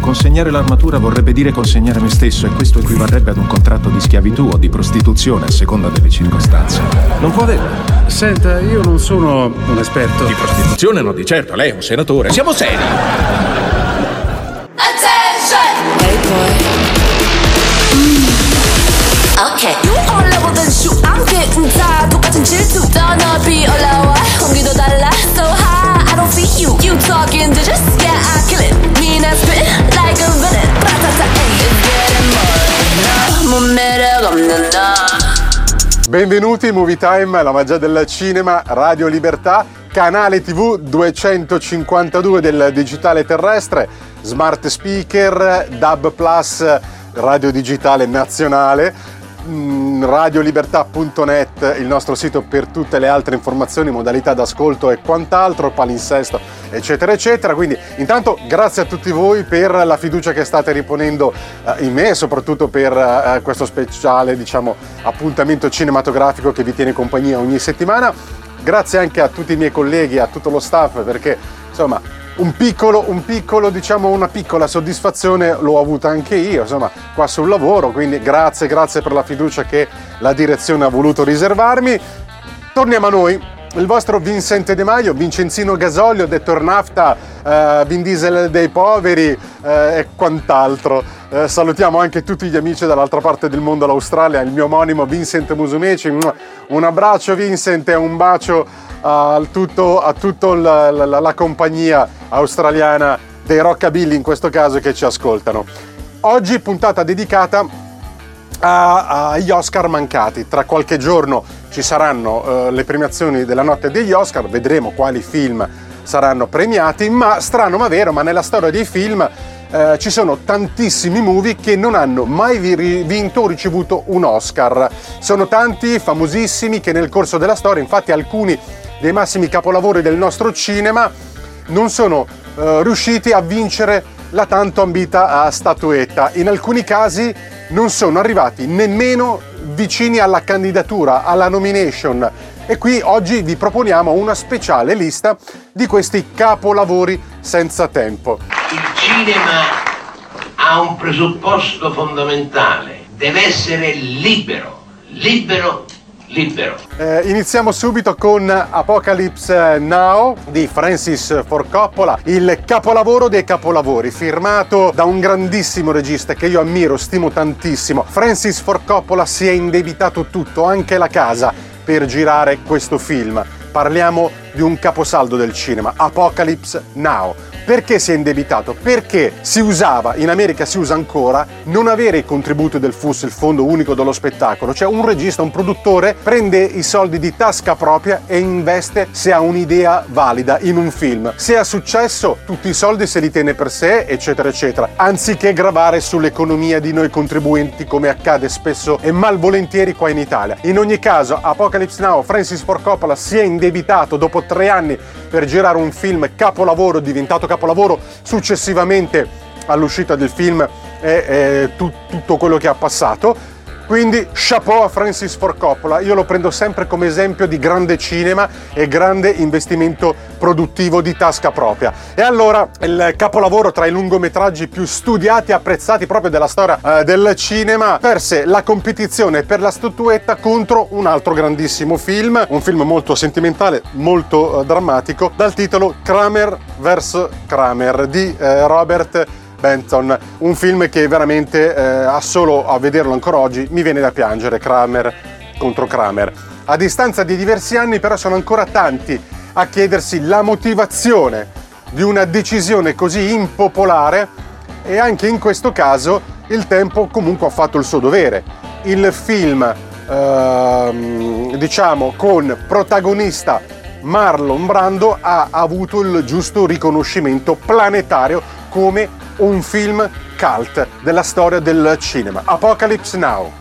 Consegnare l'armatura vorrebbe dire consegnare me stesso e questo equivarrebbe ad un contratto di schiavitù o di prostituzione a seconda delle circostanze. Non può averlo. Senta, io non sono un esperto. Di prostituzione no di certo, lei è un senatore. Siamo seri. Okay. You all level then shoot. I'm getting tired. 똑같은 질투. 더 높이 올라와. 공기도 달라. So high. I don't feel you. You talking to just yeah. I kill it. Mean I spit Benvenuti in Movie Time, la magia del cinema, Radio Libertà, canale TV 252 del digitale terrestre, smart speaker, DAB Plus, radio digitale nazionale, radiolibertà.net, il nostro sito per tutte le altre informazioni, modalità d'ascolto e quant'altro, palinsesto, eccetera, eccetera. Quindi intanto grazie a tutti voi per la fiducia che state riponendo eh, in me soprattutto per eh, questo speciale, diciamo, appuntamento cinematografico che vi tiene compagnia ogni settimana. Grazie anche a tutti i miei colleghi, a tutto lo staff perché insomma un piccolo, un piccolo, diciamo una piccola soddisfazione l'ho avuta anche io, insomma, qua sul lavoro, quindi grazie, grazie per la fiducia che la direzione ha voluto riservarmi. Torniamo a noi. Il vostro Vincente De Maio, Vincenzino Gasolio, detto Nafta, eh, Vin Diesel dei poveri eh, e quant'altro. Eh, salutiamo anche tutti gli amici dall'altra parte del mondo, l'Australia, il mio omonimo Vincent Musumeci. Un abbraccio Vincent e un bacio a tutto, a tutto la, la, la compagnia australiana dei rockabilly in questo caso che ci ascoltano. Oggi puntata dedicata agli Oscar mancati. Tra qualche giorno ci saranno uh, le premiazioni della notte degli Oscar, vedremo quali film saranno premiati, ma strano ma vero, ma nella storia dei film uh, ci sono tantissimi movie che non hanno mai vinto o ricevuto un Oscar. Sono tanti, famosissimi, che nel corso della storia, infatti alcuni dei massimi capolavori del nostro cinema non sono uh, riusciti a vincere la tanto ambita statuetta. In alcuni casi non sono arrivati nemmeno vicini alla candidatura, alla nomination. E qui oggi vi proponiamo una speciale lista di questi capolavori senza tempo. Il cinema ha un presupposto fondamentale, deve essere libero, libero libero. Eh, iniziamo subito con Apocalypse Now di Francis Ford Coppola, il capolavoro dei capolavori, firmato da un grandissimo regista che io ammiro, stimo tantissimo. Francis Ford Coppola si è indebitato tutto, anche la casa, per girare questo film. Parliamo di un caposaldo del cinema, Apocalypse Now. Perché si è indebitato? Perché si usava, in America si usa ancora, non avere i contributi del FUS, il Fondo Unico dello Spettacolo. Cioè un regista, un produttore prende i soldi di tasca propria e investe se ha un'idea valida in un film. Se ha successo, tutti i soldi se li tiene per sé, eccetera, eccetera. Anziché gravare sull'economia di noi contribuenti come accade spesso e malvolentieri qua in Italia. In ogni caso, Apocalypse Now, Francis Ford Coppola si è indebitato dopo tre anni per girare un film capolavoro, diventato capolavoro successivamente all'uscita del film e, e tu- tutto quello che ha passato. Quindi chapeau a Francis Ford Coppola, io lo prendo sempre come esempio di grande cinema e grande investimento produttivo di tasca propria. E allora il capolavoro tra i lungometraggi più studiati e apprezzati proprio della storia eh, del cinema perse la competizione per la statuetta contro un altro grandissimo film, un film molto sentimentale, molto eh, drammatico, dal titolo Kramer vs. Kramer di eh, Robert Benton, un film che veramente eh, a solo a vederlo ancora oggi mi viene da piangere, Kramer contro Kramer. A distanza di diversi anni però sono ancora tanti a chiedersi la motivazione di una decisione così impopolare e anche in questo caso il tempo comunque ha fatto il suo dovere. Il film, ehm, diciamo, con protagonista Marlon Brando ha avuto il giusto riconoscimento planetario come un film cult della storia del cinema. Apocalypse Now.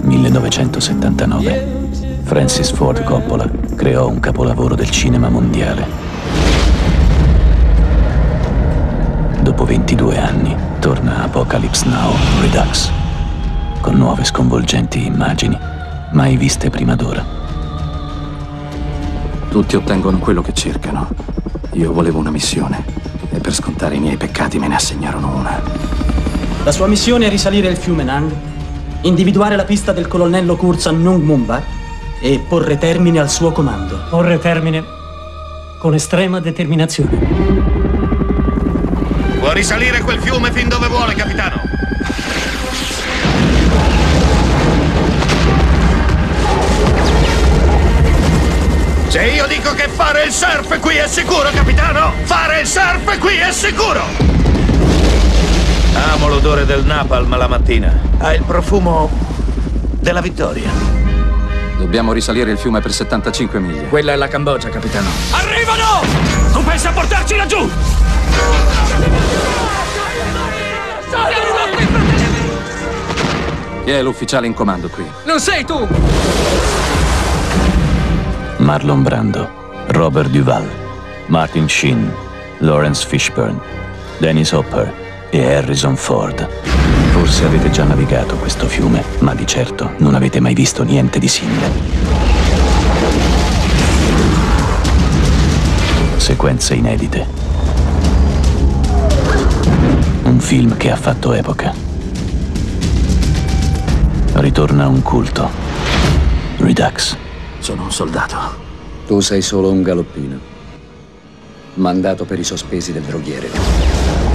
1979. Francis Ford Coppola creò un capolavoro del cinema mondiale. Dopo 22 anni torna Apocalypse Now Redux, con nuove sconvolgenti immagini mai viste prima d'ora. Tutti ottengono quello che cercano. Io volevo una missione e per scontare i miei peccati me ne assegnarono una. La sua missione è risalire il fiume Nang, individuare la pista del colonnello Kursan Nung Mumba e porre termine al suo comando. Porre termine con estrema determinazione. Può risalire quel fiume fin dove vuole, capitano. Se io dico che fare il surf qui è sicuro, capitano, fare il surf qui è sicuro! Amo l'odore del napalm la mattina. Ha il profumo della vittoria. Dobbiamo risalire il fiume per 75 miglia. Quella è la Cambogia, capitano. Arrivano! Tu pensi a portarci laggiù? Chi è l'ufficiale in comando qui? Non sei tu! Marlon Brando, Robert Duval, Martin Sheen, Lawrence Fishburne, Dennis Hopper e Harrison Ford. Forse avete già navigato questo fiume, ma di certo non avete mai visto niente di simile. Sequenze inedite. Un film che ha fatto epoca. Ritorna un culto. Redux. Sono un soldato. Tu sei solo un galoppino. Mandato per i sospesi del droghiere.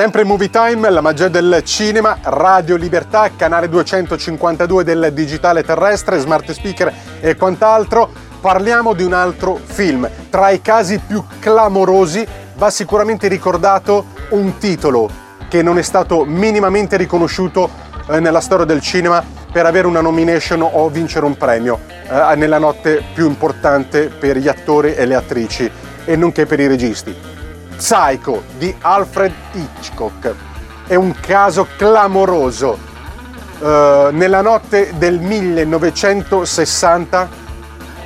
Sempre Movie Time, la magia del cinema, Radio Libertà, canale 252 del digitale terrestre, smart speaker e quant'altro. Parliamo di un altro film. Tra i casi più clamorosi va sicuramente ricordato un titolo che non è stato minimamente riconosciuto eh, nella storia del cinema per avere una nomination o vincere un premio eh, nella notte più importante per gli attori e le attrici e nonché per i registi. Psycho di Alfred Hitchcock. È un caso clamoroso. Eh, nella notte del 1960,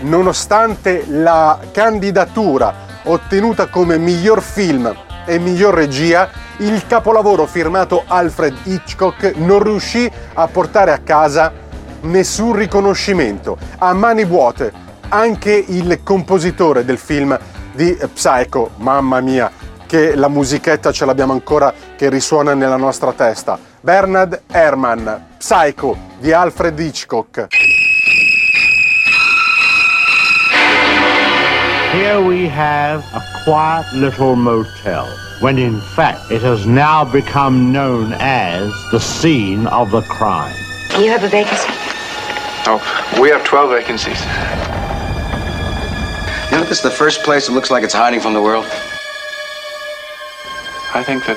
nonostante la candidatura ottenuta come miglior film e miglior regia, il capolavoro firmato Alfred Hitchcock non riuscì a portare a casa nessun riconoscimento. A mani vuote, anche il compositore del film di Psycho, mamma mia, che la musichetta ce l'abbiamo ancora che risuona nella nostra testa. Bernard Herrmann, Psycho di Alfred Hitchcock. Here we have a quiet little motel, when in fact it has now become known as the scene of the crime. You have a vacancy? Oh, we have 12 vacancies. You know, this is the first place that looks like it's hiding from the world. I think that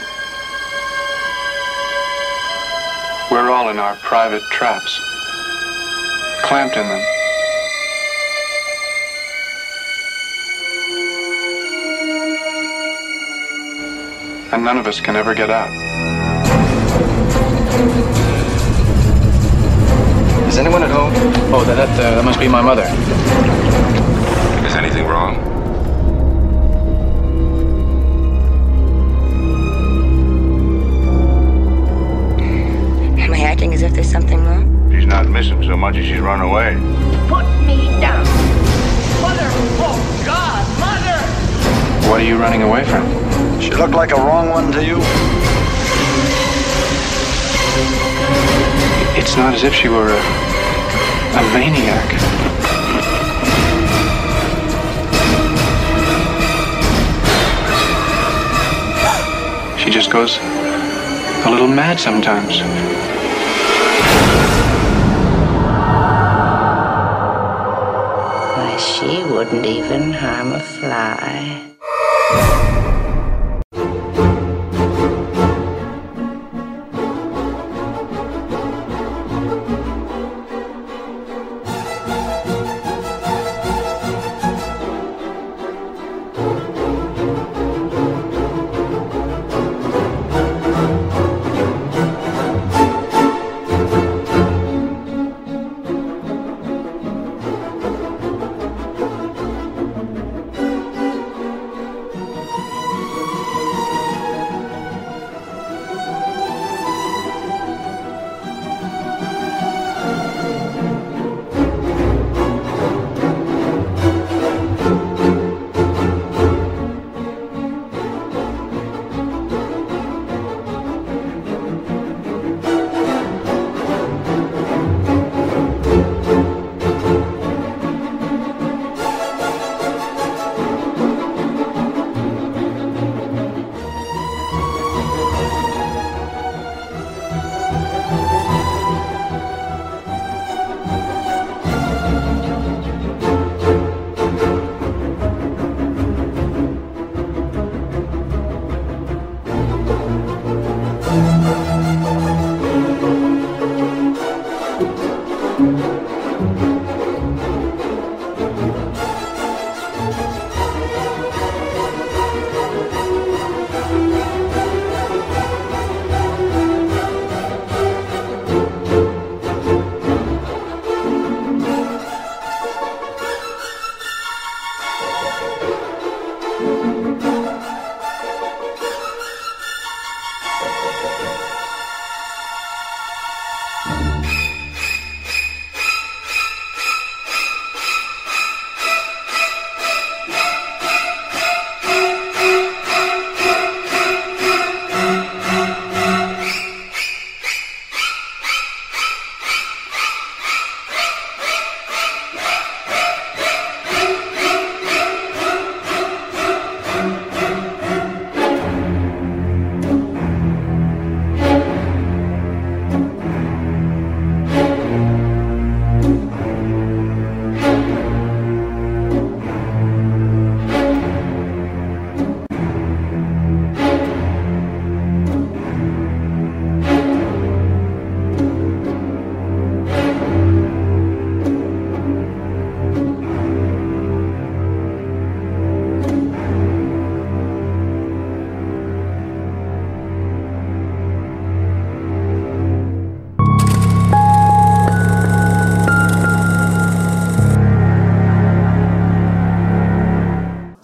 we're all in our private traps, clamped in them. And none of us can ever get out. Is anyone at home? Oh, that, that, uh, that must be my mother. Is anything wrong? Am I acting as if there's something wrong? She's not missing so much as she's run away. Put me down. Mother! Oh, God! Mother! What are you running away from? She looked like a wrong one to you? It's not as if she were a, a maniac. She just goes a little mad sometimes. Wouldn't even harm a fly.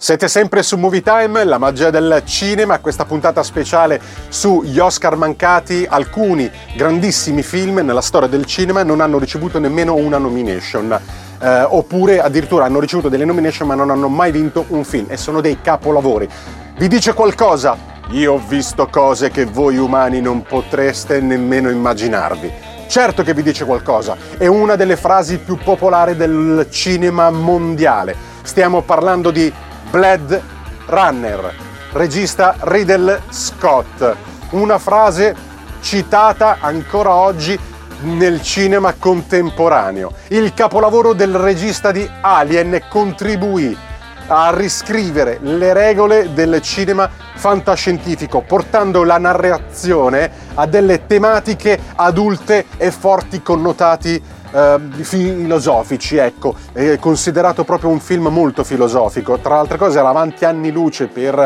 Siete sempre su Movie Time, la magia del cinema, questa puntata speciale sugli Oscar mancati. Alcuni grandissimi film nella storia del cinema non hanno ricevuto nemmeno una nomination. Eh, oppure addirittura hanno ricevuto delle nomination ma non hanno mai vinto un film e sono dei capolavori. Vi dice qualcosa? Io ho visto cose che voi umani non potreste nemmeno immaginarvi. Certo che vi dice qualcosa, è una delle frasi più popolari del cinema mondiale. Stiamo parlando di Blade Runner, regista Riddle Scott. Una frase citata ancora oggi nel cinema contemporaneo. Il capolavoro del regista di Alien contribuì a riscrivere le regole del cinema fantascientifico, portando la narrazione a delle tematiche adulte e forti connotati eh, filosofici, ecco, è considerato proprio un film molto filosofico, tra altre cose era avanti anni luce per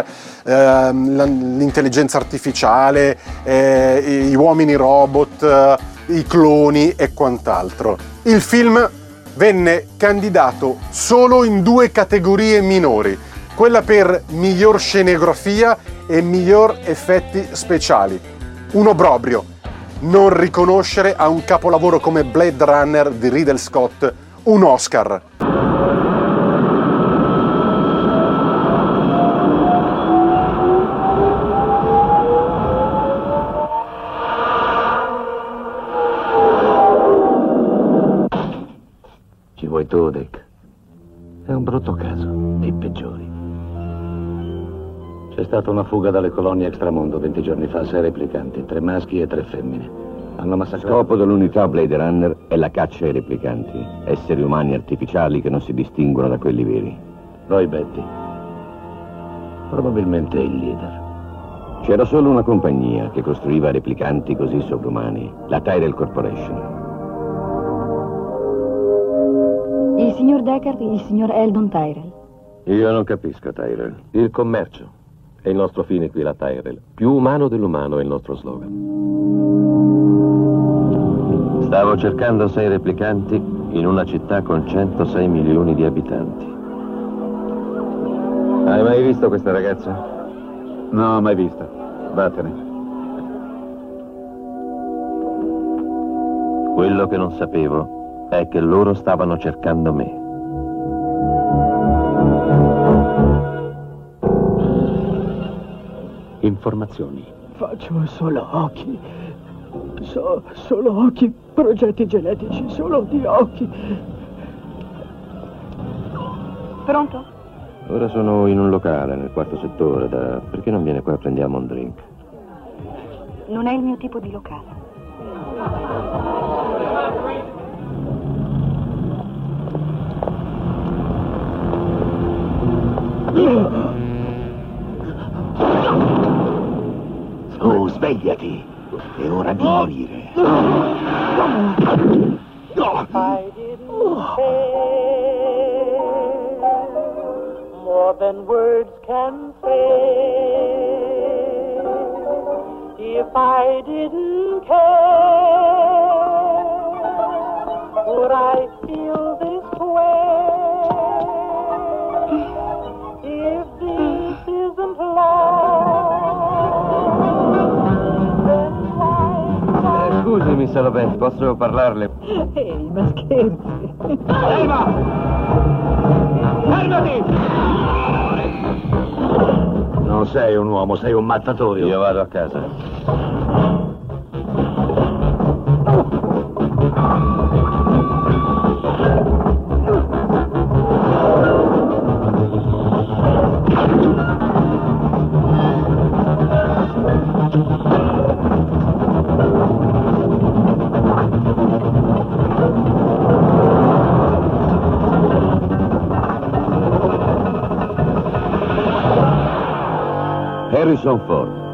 eh, l'intelligenza artificiale, eh, gli uomini robot, eh, i cloni e quant'altro. Il film venne candidato solo in due categorie minori, quella per miglior scenografia e miglior effetti speciali. Un obbrobrio non riconoscere a un capolavoro come Blade Runner di Riddle Scott un Oscar. Ci vuoi tu, Dick? È un brutto caso, dei peggiori. C'è stata una fuga dalle colonie extramondo 20 giorni fa, sei replicanti, tre maschi e tre femmine. Hanno massacrato... Scopo dell'unità Blade Runner è la caccia ai replicanti, esseri umani artificiali che non si distinguono da quelli veri. Roy Betty. Probabilmente il leader. C'era solo una compagnia che costruiva replicanti così sovrumani, la Tyrell Corporation. Il signor Deckard e il signor Eldon Tyrell. Io non capisco, Tyrell. Il commercio è il nostro fine qui, la Tyrell. Più umano dell'umano è il nostro slogan. Stavo cercando sei replicanti in una città con 106 milioni di abitanti. Hai mai visto questa ragazza? No, mai vista. Vattene. Quello che non sapevo è che loro stavano cercando me. Informazioni. Faccio solo occhi. So, solo occhi, progetti genetici, solo di occhi. Pronto? Ora sono in un locale nel quarto settore. Da... Perché non viene qua e prendiamo un drink? Non è il mio tipo di locale. Oh, svegliati. È ora di morire. I didn't care more than words can say. If I didn't care, would I feel this way? Eh, scusi, Miss Lovett, posso parlarle? Ehi, ma scherzi? Ferma! Fermati! Non sei un uomo, sei un mattatoio. Io vado a casa. Harrison Ford.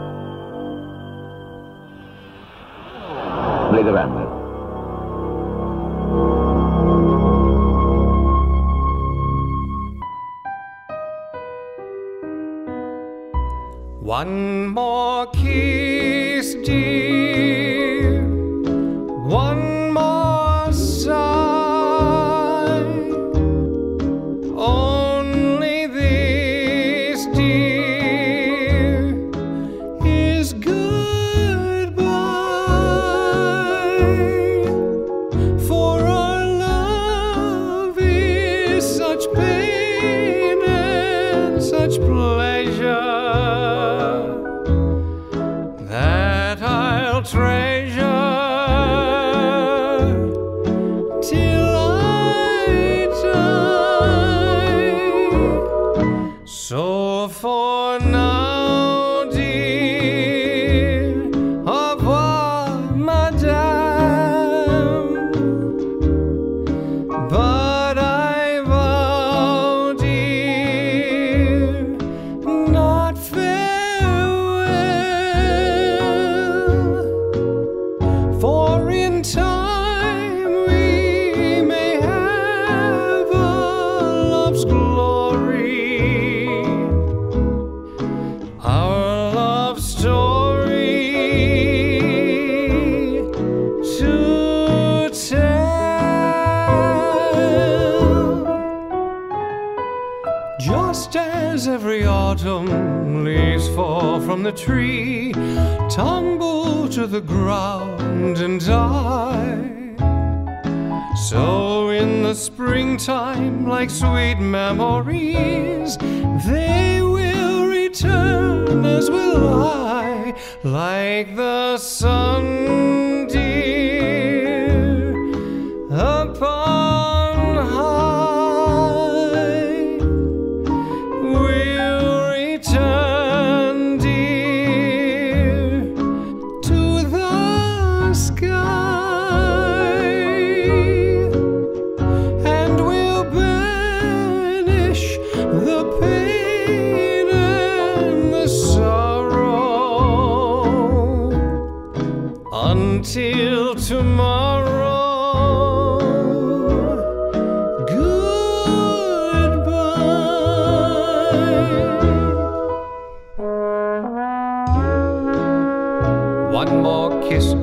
So for now. Tree, tumble to the ground and die. So in the springtime, like sweet memories, they will return as will I, like the sun,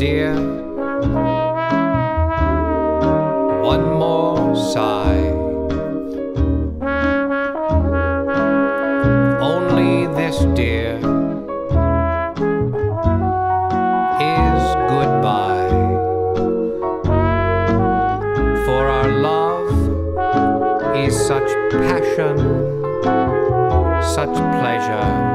dear. One more sigh. Only this, dear, is goodbye. For our love is such passion, such pleasure.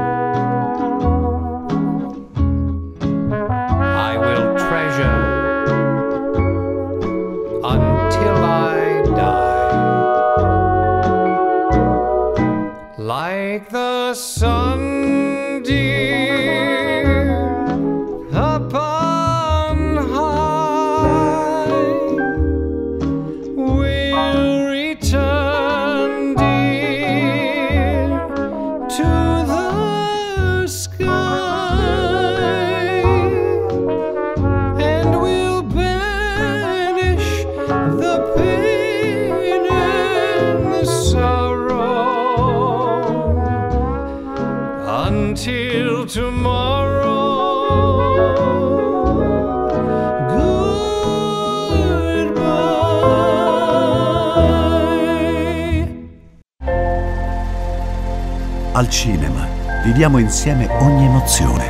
Al cinema viviamo insieme ogni emozione,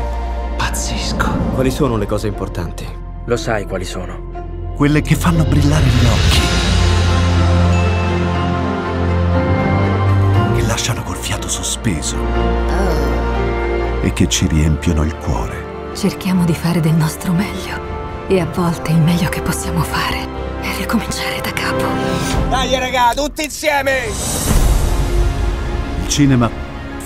Pazzesco. Quali sono le cose importanti? Lo sai quali sono. quelle che fanno brillare gli occhi, che lasciano col fiato sospeso e che ci riempiono il cuore. Cerchiamo di fare del nostro meglio. E a volte il meglio che possiamo fare è ricominciare da capo. Dai raga, tutti insieme! Il cinema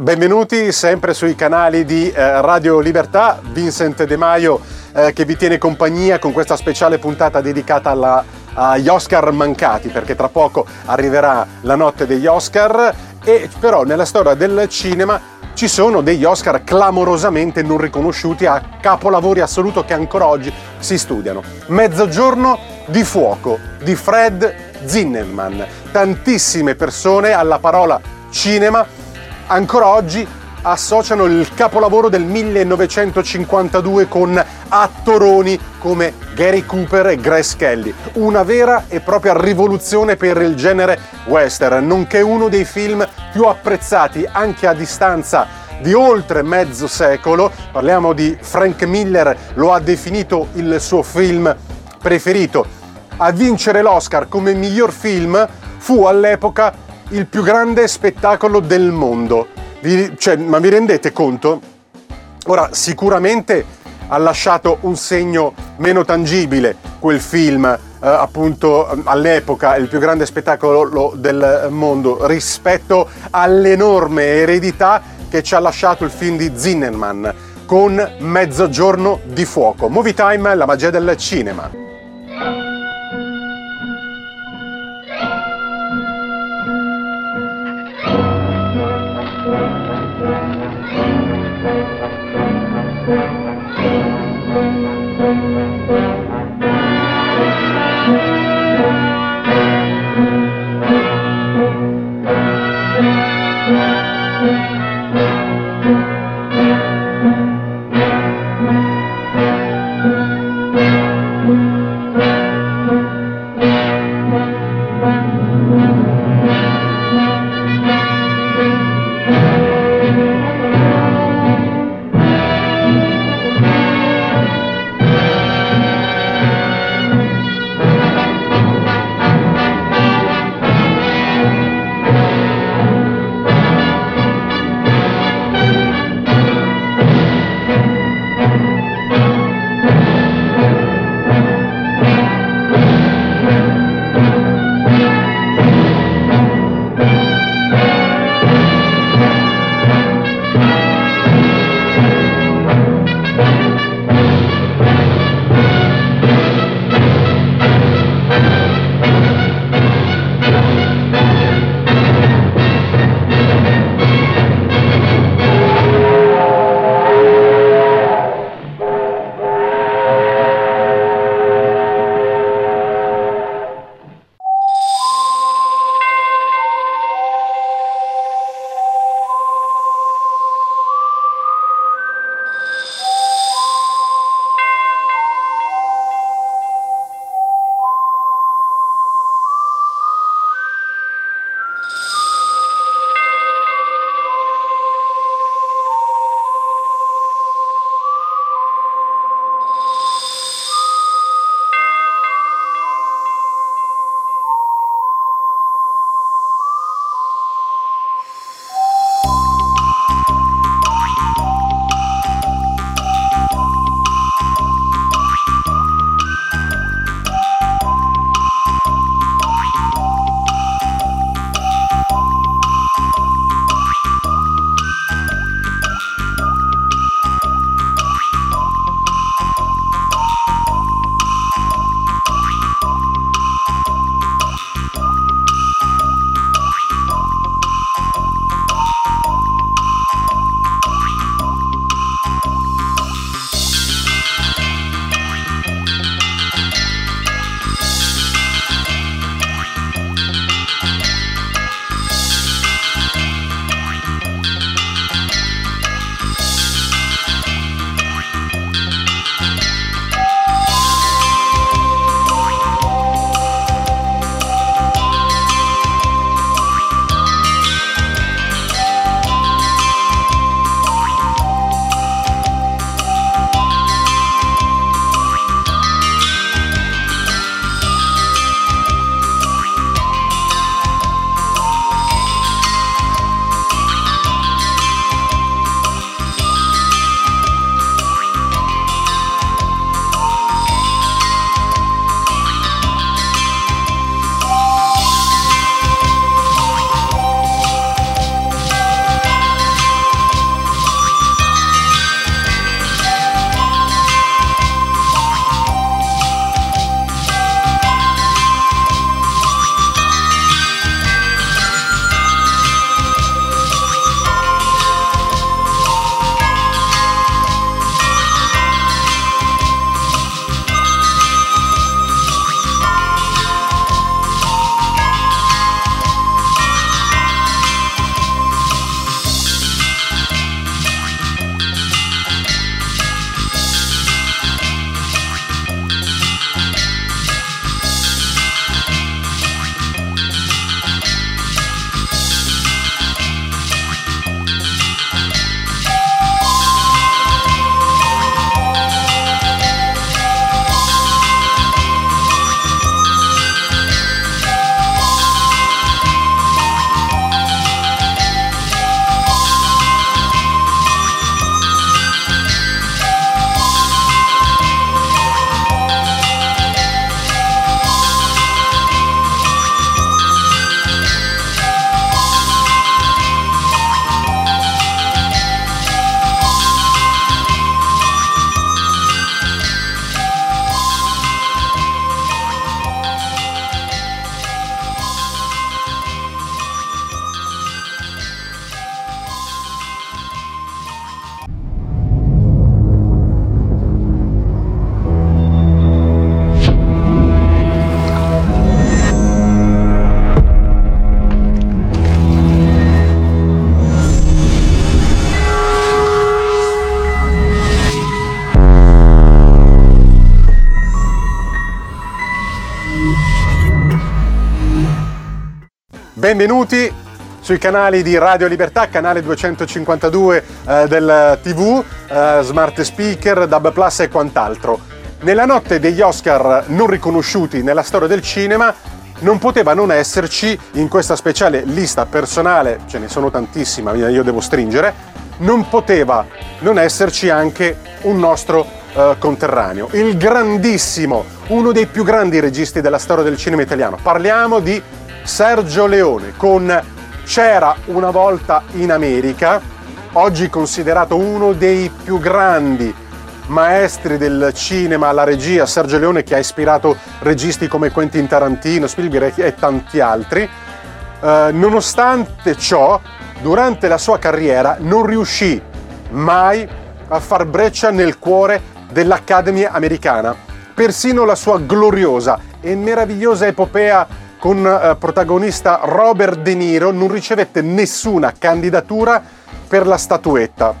Benvenuti sempre sui canali di eh, Radio Libertà, Vincent De Maio eh, che vi tiene compagnia con questa speciale puntata dedicata alla- agli Oscar mancati, perché tra poco arriverà la notte degli Oscar e però nella storia del cinema ci sono degli Oscar clamorosamente non riconosciuti a capolavori assoluto che ancora oggi si studiano. Mezzogiorno di fuoco di Fred Zinnemann. Tantissime persone alla parola cinema ancora oggi associano il capolavoro del 1952 con attoroni come Gary Cooper e Grace Kelly, una vera e propria rivoluzione per il genere western, nonché uno dei film più apprezzati anche a distanza di oltre mezzo secolo. Parliamo di Frank Miller, lo ha definito il suo film preferito. A vincere l'Oscar come miglior film fu all'epoca il più grande spettacolo del mondo. Vi- cioè, ma vi rendete conto? Ora, sicuramente ha lasciato un segno meno tangibile quel film, eh, appunto all'epoca il più grande spettacolo del mondo, rispetto all'enorme eredità che ci ha lasciato il film di Zinnerman con Mezzogiorno di fuoco. Movie Time, la magia del cinema. Benvenuti sui canali di Radio Libertà, canale 252 eh, del TV, eh, Smart Speaker, DAB Plus e quant'altro. Nella notte degli Oscar non riconosciuti nella storia del cinema, non poteva non esserci in questa speciale lista personale, ce ne sono tantissime, io devo stringere, non poteva non esserci anche un nostro eh, conterraneo, il grandissimo, uno dei più grandi registi della storia del cinema italiano. Parliamo di Sergio Leone con C'era una volta in America, oggi considerato uno dei più grandi maestri del cinema alla regia, Sergio Leone che ha ispirato registi come Quentin Tarantino, Spielberg e tanti altri. Eh, nonostante ciò, durante la sua carriera non riuscì mai a far breccia nel cuore dell'Academy americana. Persino la sua gloriosa e meravigliosa epopea con eh, protagonista Robert De Niro non ricevette nessuna candidatura per la statuetta.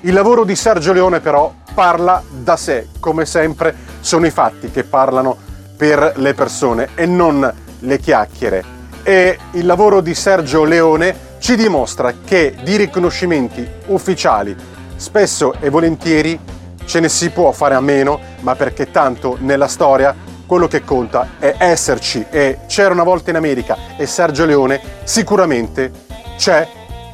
Il lavoro di Sergio Leone però parla da sé, come sempre sono i fatti che parlano per le persone e non le chiacchiere. E il lavoro di Sergio Leone ci dimostra che di riconoscimenti ufficiali spesso e volentieri ce ne si può fare a meno, ma perché tanto nella storia quello che conta è esserci e c'era una volta in America e Sergio Leone sicuramente c'è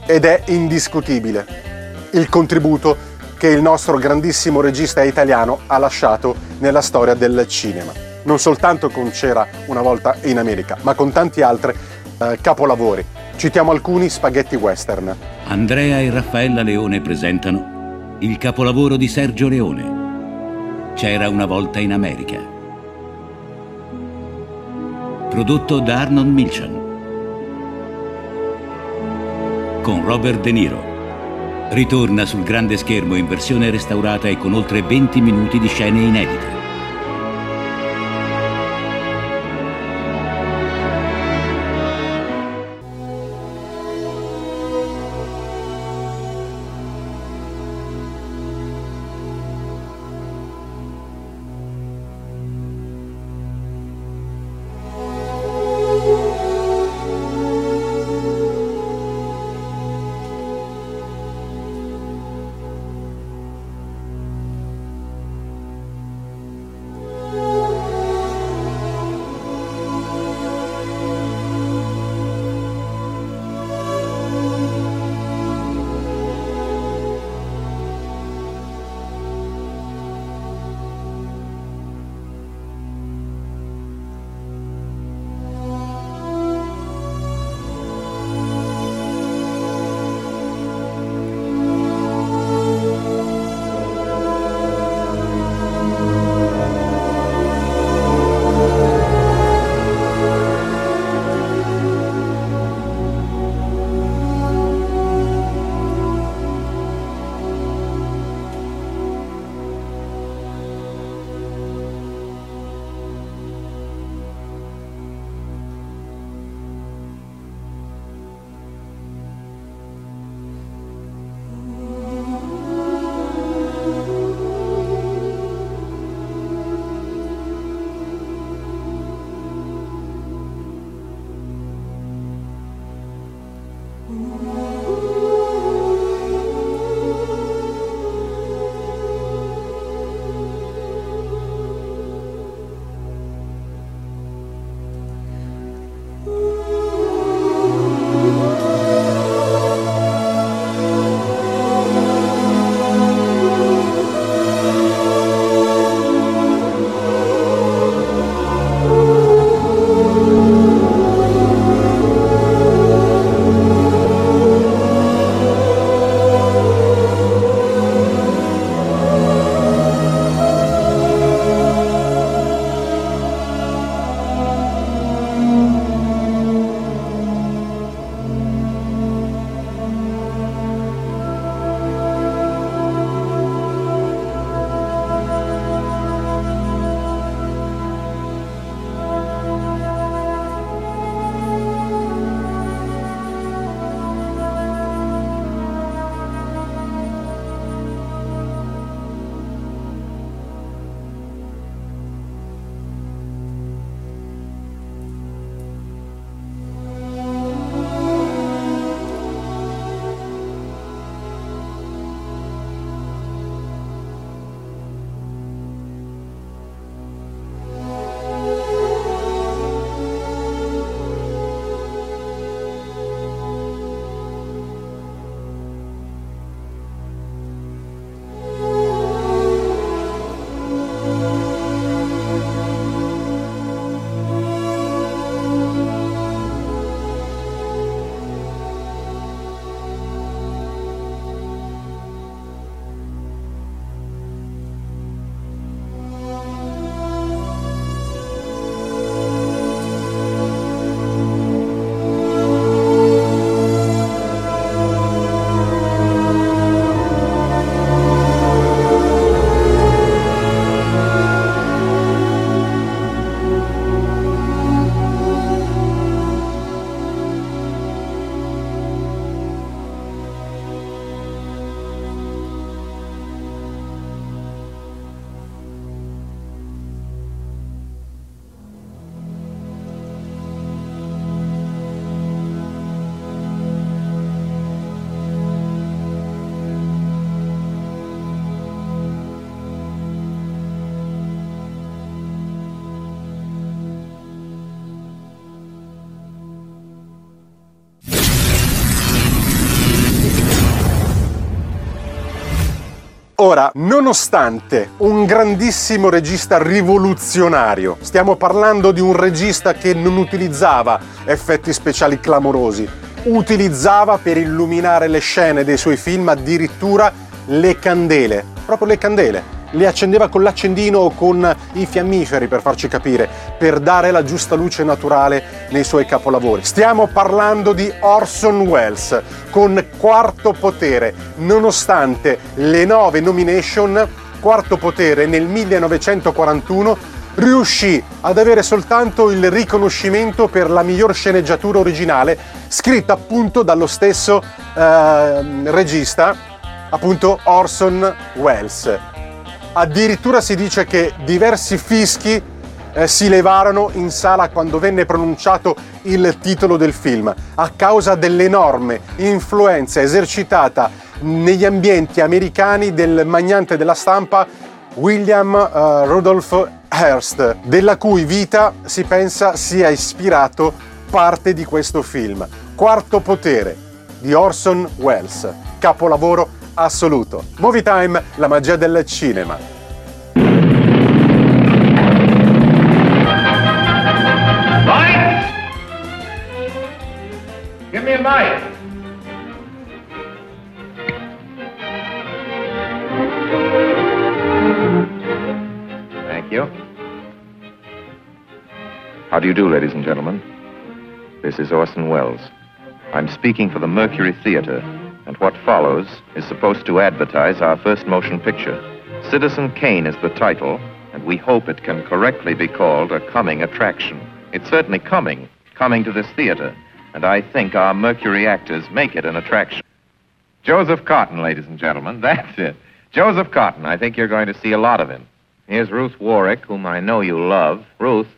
ed è indiscutibile il contributo che il nostro grandissimo regista italiano ha lasciato nella storia del cinema. Non soltanto con C'era una volta in America, ma con tanti altri eh, capolavori. Citiamo alcuni spaghetti western. Andrea e Raffaella Leone presentano il capolavoro di Sergio Leone. C'era una volta in America prodotto da Arnold Milchan. Con Robert De Niro. Ritorna sul grande schermo in versione restaurata e con oltre 20 minuti di scene inedite. Ora, nonostante un grandissimo regista rivoluzionario, stiamo parlando di un regista che non utilizzava effetti speciali clamorosi, utilizzava per illuminare le scene dei suoi film addirittura le candele, proprio le candele le accendeva con l'accendino o con i fiammiferi per farci capire, per dare la giusta luce naturale nei suoi capolavori. Stiamo parlando di Orson Welles con Quarto Potere, nonostante le nove nomination, Quarto Potere nel 1941 riuscì ad avere soltanto il riconoscimento per la miglior sceneggiatura originale, scritta appunto dallo stesso eh, regista, appunto Orson Welles. Addirittura si dice che diversi fischi eh, si levarono in sala quando venne pronunciato il titolo del film, a causa dell'enorme influenza esercitata negli ambienti americani del magnante della stampa William uh, Rudolph Hearst, della cui vita si pensa sia ispirato parte di questo film. Quarto potere di Orson Welles, capolavoro assoluto. Movie Time, la magia del cinema. Lights! Give me a light. Thank you. How do you do, ladies and gentlemen? This is Orson Welles. I'm speaking for the Mercury Theater, and what follows is supposed to advertise our first motion picture. Citizen Kane is the title, and we hope it can correctly be called a coming attraction. It's certainly coming, coming to this theater, and I think our Mercury actors make it an attraction. Joseph Cotton, ladies and gentlemen, that's it. Joseph Cotton, I think you're going to see a lot of him. Here's Ruth Warwick, whom I know you love. Ruth,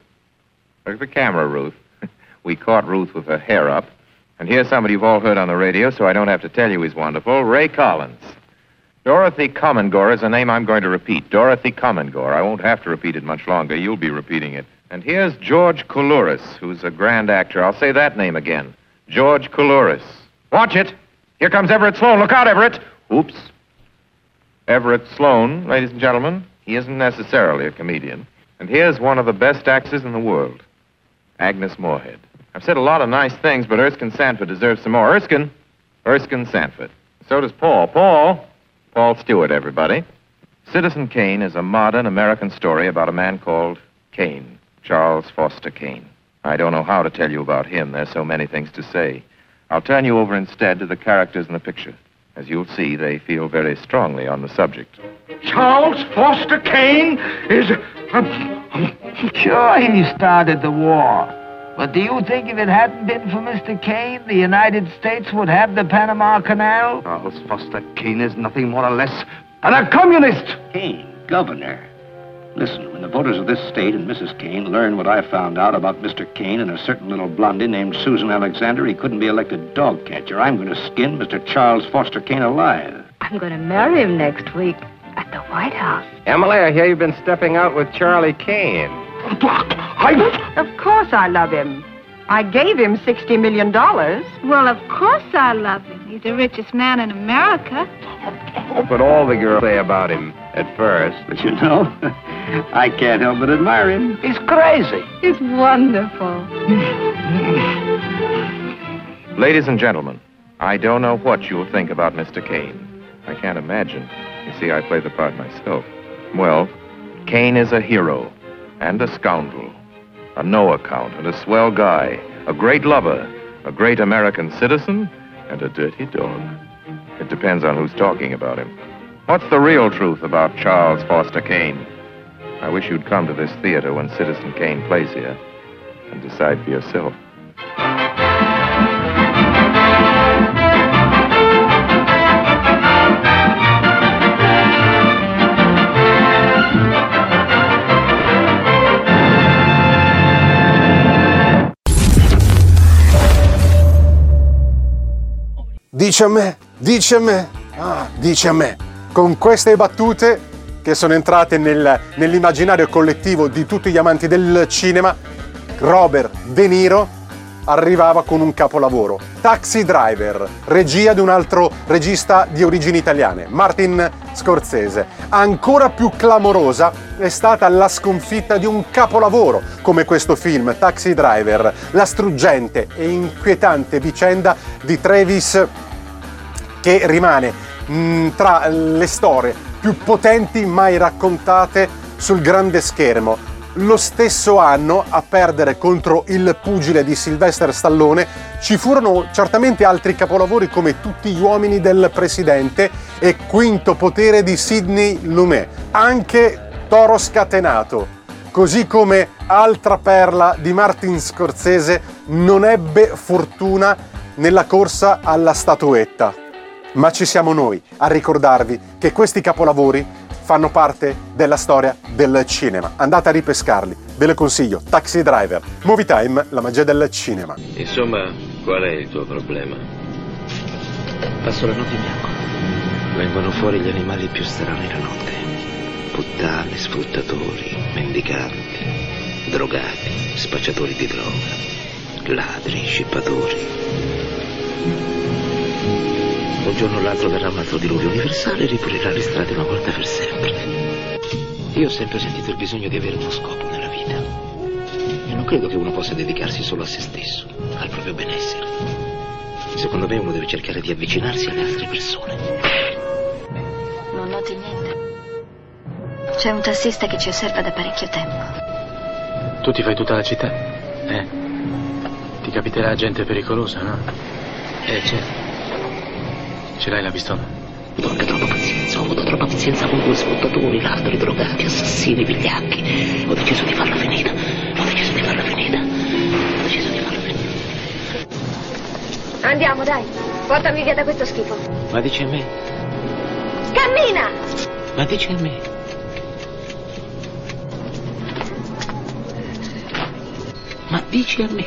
look at the camera, Ruth. we caught Ruth with her hair up. And here's somebody you've all heard on the radio, so I don't have to tell you he's wonderful Ray Collins. Dorothy Commongore is a name I'm going to repeat. Dorothy Commongore. I won't have to repeat it much longer. You'll be repeating it. And here's George Coulouris, who's a grand actor. I'll say that name again. George Coulouris. Watch it. Here comes Everett Sloan. Look out, Everett. Oops. Everett Sloan, ladies and gentlemen, he isn't necessarily a comedian. And here's one of the best actors in the world, Agnes Moorehead. I've said a lot of nice things, but Erskine Sanford deserves some more. Erskine. Erskine Sanford. So does Paul. Paul. Paul Stewart, everybody. Citizen Kane is a modern American story about a man called Kane, Charles Foster Kane. I don't know how to tell you about him. There's so many things to say. I'll turn you over instead to the characters in the picture. As you'll see, they feel very strongly on the subject. Charles Foster Kane is. Um, um, sure, he started the war. But do you think if it hadn't been for Mr. Kane, the United States would have the Panama Canal? Charles Foster Kane is nothing more or less than a communist. Kane, governor. Listen, when the voters of this state and Mrs. Kane learn what I found out about Mr. Kane and a certain little blondie named Susan Alexander, he couldn't be elected dog catcher. I'm going to skin Mr. Charles Foster Kane alive. I'm going to marry him next week at the White House. Emily, I hear you've been stepping out with Charlie Kane. I... Of course I love him. I gave him $60 million. Well, of course I love him. He's the richest man in America. But all the girls say about him at first. But you know, I can't help but admire him. He's crazy. He's wonderful. Ladies and gentlemen, I don't know what you'll think about Mr. Kane. I can't imagine. You see, I play the part myself. Well, Kane is a hero and a scoundrel, a no account and a swell guy, a great lover, a great American citizen, and a dirty dog. It depends on who's talking about him. What's the real truth about Charles Foster Kane? I wish you'd come to this theater when Citizen Kane plays here and decide for yourself. Dice a me, dice a me, ah, dice a me. Con queste battute che sono entrate nel- nell'immaginario collettivo di tutti gli amanti del cinema, Robert De Niro arrivava con un capolavoro. Taxi Driver, regia di un altro regista di origini italiane, Martin Scorsese. Ancora più clamorosa è stata la sconfitta di un capolavoro come questo film, Taxi Driver, la struggente e inquietante vicenda di Travis che rimane mh, tra le storie più potenti mai raccontate sul grande schermo lo stesso anno a perdere contro il pugile di Sylvester Stallone ci furono certamente altri capolavori come Tutti gli uomini del presidente e Quinto potere di Sidney Lumet, anche Toro scatenato, così come altra perla di Martin Scorsese non ebbe fortuna nella corsa alla statuetta. Ma ci siamo noi a ricordarvi che questi capolavori fanno parte della storia del cinema. Andate a ripescarli, ve lo consiglio. Taxi Driver, Movie Time, la magia del cinema. Insomma, qual è il tuo problema? Passo la notte in bianco. Vengono fuori gli animali più strani la notte. Puttane, sfruttatori, mendicanti, drogati, spacciatori di droga, ladri, scippatori. Un giorno o l'altro verrà un altro diluvio universale e ripulirà le strade una volta per sempre. Io ho sempre sentito il bisogno di avere uno scopo nella vita. E non credo che uno possa dedicarsi solo a se stesso, al proprio benessere. Secondo me uno deve cercare di avvicinarsi alle altre persone. Non noti niente? C'è un tassista che ci osserva da parecchio tempo. Tu ti fai tutta la città? Eh? Ti capiterà gente pericolosa, no? Eh, certo. Ce l'hai la pistola? Non ho anche troppa pazienza, ho avuto troppa pazienza con due sfruttatori, ladri, drogati, assassini, vigliacchi. Ho deciso di farla finita. Ho deciso di farla finita. Ho deciso di farla finita. Andiamo, dai. Portami via da questo schifo. Ma dici a me? Cammina! Ma dici a me? Ma dici a me?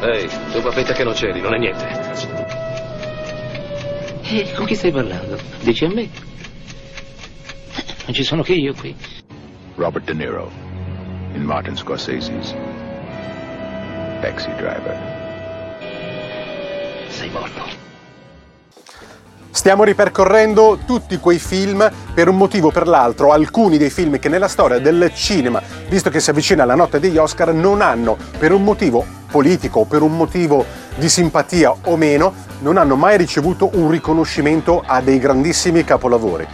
Ehi, tu papetta che non c'eri, non è niente. Eh, con chi stai parlando? Dici a me? Non ci sono che io qui. Robert De Niro in Martin Scorsese's Taxi Driver. Sei morto. Stiamo ripercorrendo tutti quei film per un motivo o per l'altro. Alcuni dei film che nella storia del cinema, visto che si avvicina la notte degli Oscar, non hanno per un motivo politico o per un motivo di simpatia o meno, non hanno mai ricevuto un riconoscimento a dei grandissimi capolavori,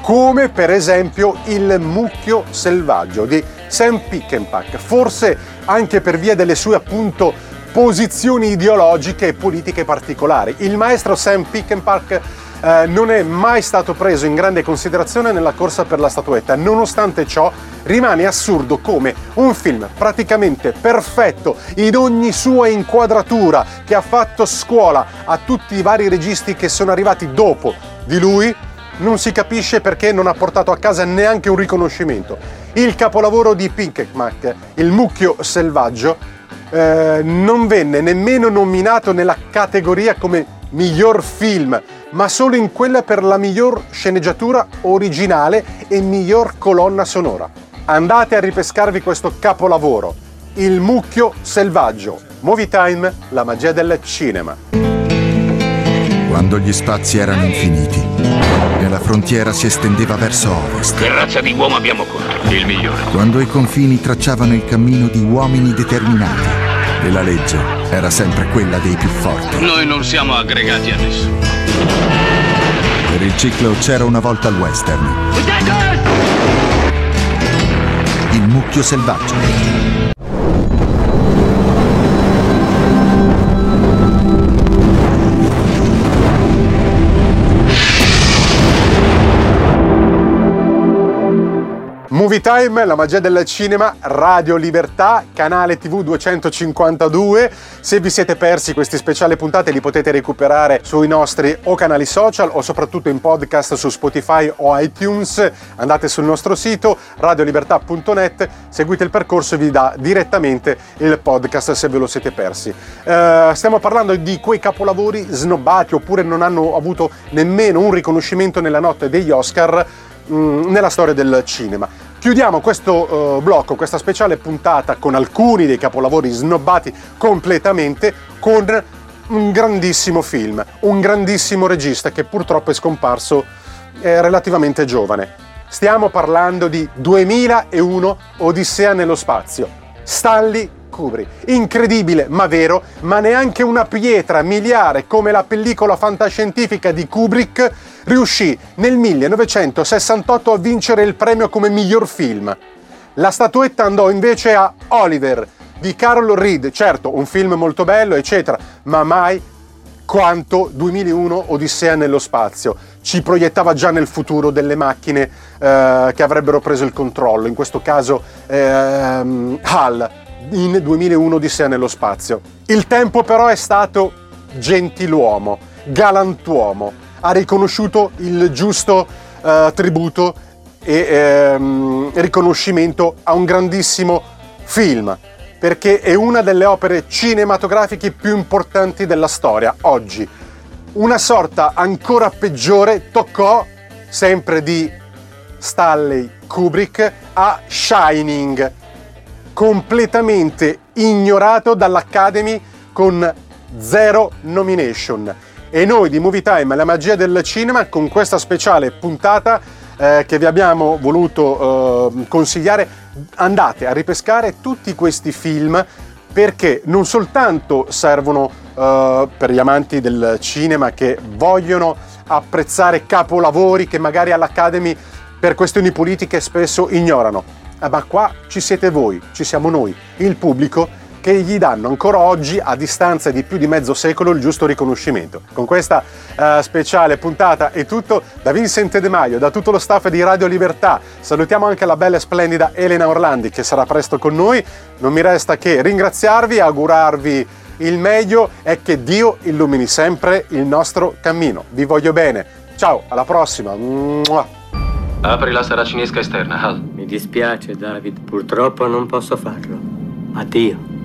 come per esempio Il mucchio selvaggio di Sam Pickenpack, forse anche per via delle sue appunto posizioni ideologiche e politiche particolari. Il maestro Sam Pickenpack eh, non è mai stato preso in grande considerazione nella corsa per la statuetta. Nonostante ciò, rimane assurdo come un film praticamente perfetto in ogni sua inquadratura che ha fatto scuola a tutti i vari registi che sono arrivati dopo di lui, non si capisce perché non ha portato a casa neanche un riconoscimento. Il capolavoro di Pinkekmack, Il mucchio selvaggio, eh, non venne nemmeno nominato nella categoria come miglior film, ma solo in quella per la miglior sceneggiatura originale e miglior colonna sonora. Andate a ripescarvi questo capolavoro, Il mucchio selvaggio, Movie Time, la magia del cinema. Quando gli spazi erano infiniti e la frontiera si estendeva verso ovest. Che razza di uomo abbiamo contro? Il migliore. Quando i confini tracciavano il cammino di uomini determinati e la legge era sempre quella dei più forti. Noi non siamo aggregati a nessuno. Per il ciclo c'era una volta il western. Il mucchio selvaggio. Movie Time, la magia del cinema, Radio Libertà, canale TV 252. Se vi siete persi questi speciali puntate li potete recuperare sui nostri o canali social o soprattutto in podcast su Spotify o iTunes. Andate sul nostro sito radiolibertà.net, seguite il percorso e vi dà direttamente il podcast se ve lo siete persi. Uh, stiamo parlando di quei capolavori snobbati oppure non hanno avuto nemmeno un riconoscimento nella notte degli Oscar mm, nella storia del cinema. Chiudiamo questo uh, blocco, questa speciale puntata con alcuni dei capolavori snobbati completamente con un grandissimo film, un grandissimo regista che purtroppo è scomparso eh, relativamente giovane. Stiamo parlando di 2001 Odissea nello spazio. Stanley Kubrick. Incredibile, ma vero, ma neanche una pietra miliare come la pellicola fantascientifica di Kubrick riuscì nel 1968 a vincere il premio come miglior film. La statuetta andò invece a Oliver di Carol Reed, certo un film molto bello, eccetera, ma mai quanto 2001 Odissea nello spazio. Ci proiettava già nel futuro delle macchine eh, che avrebbero preso il controllo, in questo caso ehm, HAL in 2001 Odissea nello spazio. Il tempo però è stato gentiluomo, galantuomo, ha riconosciuto il giusto eh, tributo e ehm, riconoscimento a un grandissimo film, perché è una delle opere cinematografiche più importanti della storia oggi. Una sorta ancora peggiore toccò, sempre di Stanley Kubrick, a Shining, completamente ignorato dall'Academy con zero nomination. E noi di Movie Time, la magia del cinema, con questa speciale puntata eh, che vi abbiamo voluto eh, consigliare, andate a ripescare tutti questi film perché non soltanto servono eh, per gli amanti del cinema che vogliono apprezzare capolavori che magari all'Academy per questioni politiche spesso ignorano, eh, ma qua ci siete voi, ci siamo noi, il pubblico che gli danno ancora oggi, a distanza di più di mezzo secolo, il giusto riconoscimento. Con questa uh, speciale puntata è tutto da Vincent De Maio, da tutto lo staff di Radio Libertà. Salutiamo anche la bella e splendida Elena Orlandi che sarà presto con noi. Non mi resta che ringraziarvi, augurarvi il meglio e che Dio illumini sempre il nostro cammino. Vi voglio bene. Ciao, alla prossima. Mua. Apri la saracinesca esterna, Hal. Mi dispiace, David. Purtroppo non posso farlo. Addio.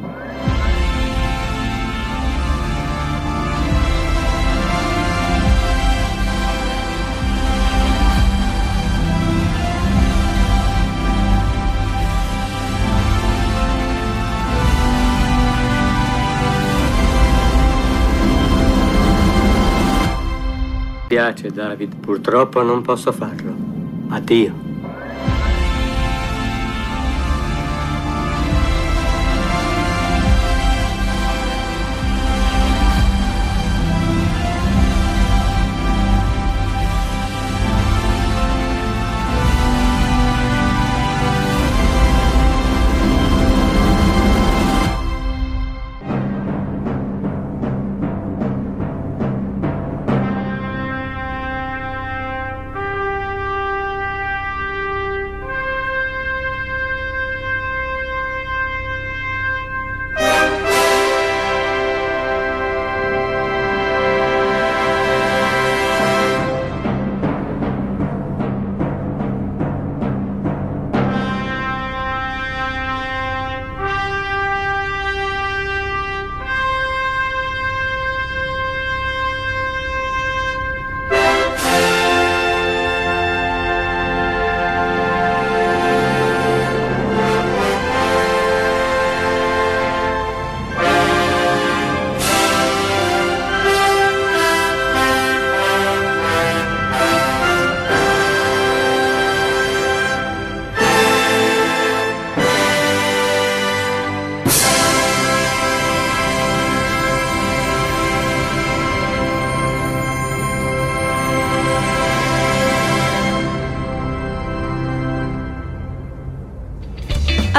Dispiace, David. Purtroppo non posso farlo. Addio.